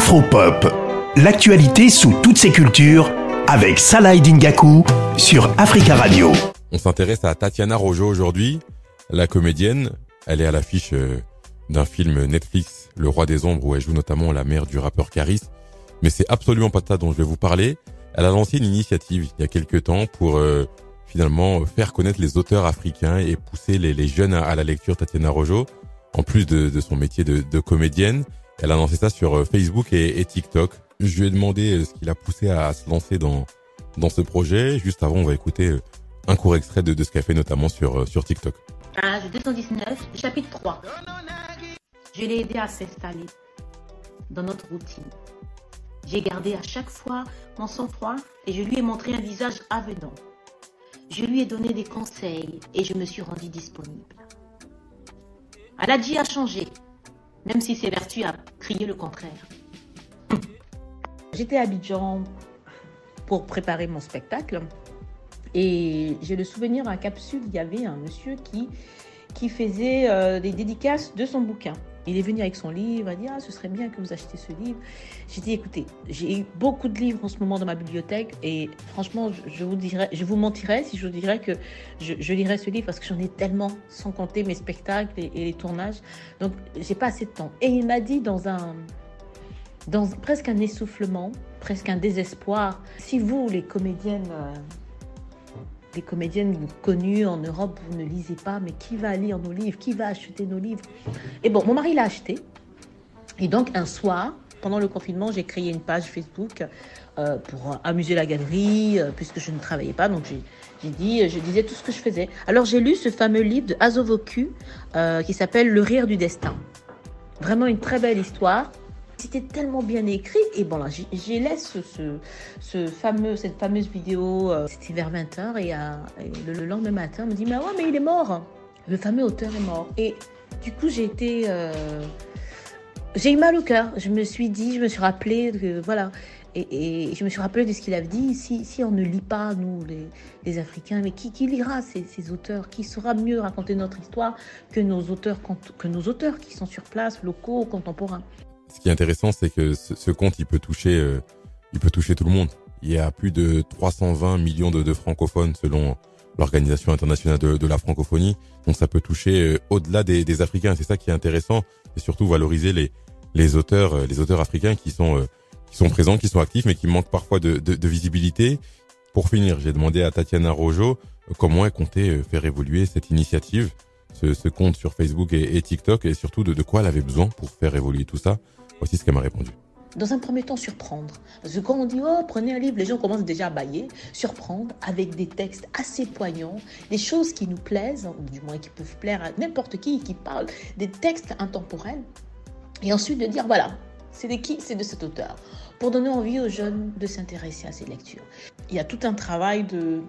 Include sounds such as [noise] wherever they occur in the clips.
Afropop, l'actualité sous toutes ses cultures avec Salah Dingaku sur Africa Radio. On s'intéresse à Tatiana Rojo aujourd'hui, la comédienne. Elle est à l'affiche euh, d'un film Netflix, Le Roi des Ombres, où elle joue notamment la mère du rappeur Caris. Mais c'est absolument pas ça dont je vais vous parler. Elle a lancé une initiative il y a quelques temps pour euh, finalement faire connaître les auteurs africains et pousser les, jeunes à, la lecture Tatiana Rojo, en plus de, son métier de comédienne. Elle a lancé ça sur euh, Facebook et, TikTok. Je lui ai demandé euh, ce qui l'a poussé à, se lancer dans dans ce projet. Juste avant, on va écouter euh, un court extrait de, ce qu'elle fait notamment sur sur TikTok. Page 219, chapitre 3. Je l'ai aidé à s'installer dans notre routine. J'ai gardé à chaque fois mon sang-froid et je lui ai montré un visage avenant. Je lui ai donné des conseils et je me suis rendu disponible. Aladji a changé, même si ses vertus a crié le contraire. [laughs] J'étais à Abidjan pour préparer mon spectacle et j'ai le souvenir à Capsule, il y avait un monsieur qui, qui faisait euh, des dédicaces de son bouquin. Il est venu avec son livre, il a dit Ah, ce serait bien que vous achetiez ce livre. J'ai dit Écoutez, j'ai beaucoup de livres en ce moment dans ma bibliothèque et franchement, je vous, dirais, je vous mentirais si je vous dirais que je, je lirais ce livre parce que j'en ai tellement, sans compter mes spectacles et, les tournages. Donc, j'ai pas assez de temps. Et il m'a dit dans un. Dans presque un essoufflement, presque un désespoir, si vous, les comédiennes, les comédiennes connues en Europe, vous ne lisez pas, mais qui va lire nos livres? Qui va acheter nos livres? Et bon, mon mari l'a acheté. Et donc, un soir, pendant le confinement, j'ai créé une page Facebook euh, pour amuser la galerie, euh, puisque je ne travaillais pas. Donc, j'ai dit, je disais tout ce que je faisais. Alors, j'ai lu ce fameux livre de Azovoku euh, qui s'appelle Le rire du destin. Vraiment une très belle histoire. C'était tellement bien écrit. Et bon, là, j'ai laisse ce, fameux, cette fameuse vidéo. Euh, c'était vers 20h. Et, le, lendemain matin, on me dit Mais ouais, mais il est mort. Le fameux auteur est mort. Et du coup, j'ai été. Euh, j'ai eu mal au cœur. Je me suis dit, je me suis rappelé que voilà. Et, je me suis rappelé de ce qu'il avait dit. Si, si on ne lit pas, nous, les, Africains, mais qui, qui lira ces, ces, auteurs? Qui saura mieux raconter notre histoire que nos auteurs, que nos auteurs qui sont sur place, locaux, contemporains? Ce qui est intéressant, c'est que ce, compte, il peut toucher, euh, il peut toucher tout le monde. Il y a plus de 320 millions de, francophones selon l'Organisation internationale de, la francophonie. Donc ça peut toucher euh, au-delà des, Africains. C'est ça qui est intéressant, et surtout valoriser les les auteurs, euh, les auteurs africains qui sont qui sont présents, qui sont actifs, mais qui manquent parfois de, visibilité. Pour finir, j'ai demandé à Tatiana Rojo comment elle comptait faire évoluer cette initiative, ce, compte sur Facebook et, TikTok, et surtout de, de quoi elle avait besoin pour faire évoluer tout ça. Voici ce qu'elle m'a répondu. Dans un premier temps, surprendre. Parce que quand on dit, oh, prenez un livre, les gens commencent déjà à bailler. Surprendre avec des textes assez poignants, des choses qui nous plaisent, du moins qui peuvent plaire à n'importe qui, qui parlent des textes intemporels. Et ensuite de dire, voilà, c'est de qui? C'est de cet auteur. Pour donner envie aux jeunes de s'intéresser à ces lectures. Il y a tout un travail de,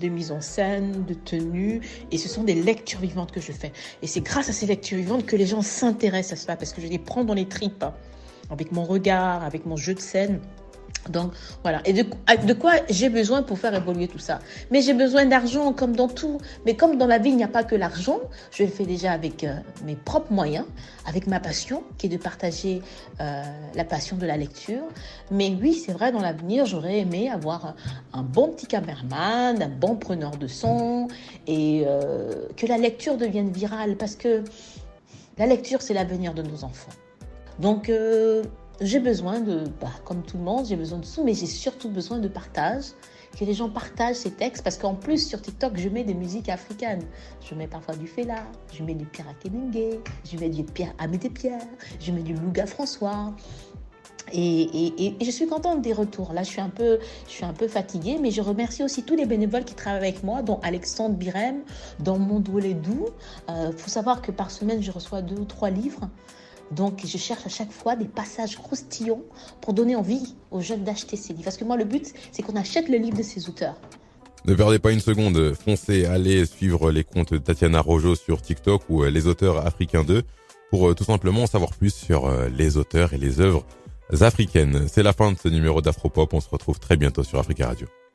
de mise en scène, de tenue, et ce sont des lectures vivantes que je fais. Et c'est grâce à ces lectures vivantes que les gens s'intéressent à cela, parce que je les prends dans les tripes avec mon regard, avec mon jeu de scène. Donc voilà. Et de, quoi j'ai besoin pour faire évoluer tout ça? Mais j'ai besoin d'argent comme dans tout. Mais comme dans la vie, il n'y a pas que l'argent, je le fais déjà avec euh, mes propres moyens, avec ma passion, qui est de partager euh, la passion de la lecture. Mais oui, c'est vrai, dans l'avenir, j'aurais aimé avoir un, bon petit cameraman, un bon preneur de son, et euh, que la lecture devienne virale, parce que la lecture, c'est l'avenir de nos enfants. Donc, j'ai besoin de, bah, comme tout le monde, j'ai besoin de sous, mais j'ai surtout besoin de partage, que les gens partagent ces textes, parce qu'en plus, sur TikTok, je mets des musiques africaines. Je mets parfois du Fela, je mets du Pierre Akenenge, je mets du Pierre Amédée Pierre, je mets du Louga François. Et, et, et, je suis contente des retours. Là, je suis un peu, je suis un peu fatiguée, mais je remercie aussi tous les bénévoles qui travaillent avec moi, dont Alexandre Birem, dans Mon Doulet Doux. Il euh, faut savoir que par semaine, je reçois deux ou trois livres. Donc, je cherche à chaque fois des passages croustillants pour donner envie aux jeunes d'acheter ces livres. Parce que moi, le but, c'est qu'on achète le livre de ces auteurs. Ne perdez pas une seconde, foncez, allez suivre les comptes de Tatiana Rojo sur TikTok ou euh, les auteurs africains 2 pour euh, tout simplement en savoir plus sur euh, les auteurs et les œuvres africaines. C'est la fin de ce numéro d'Afropop, on se retrouve très bientôt sur Africa Radio.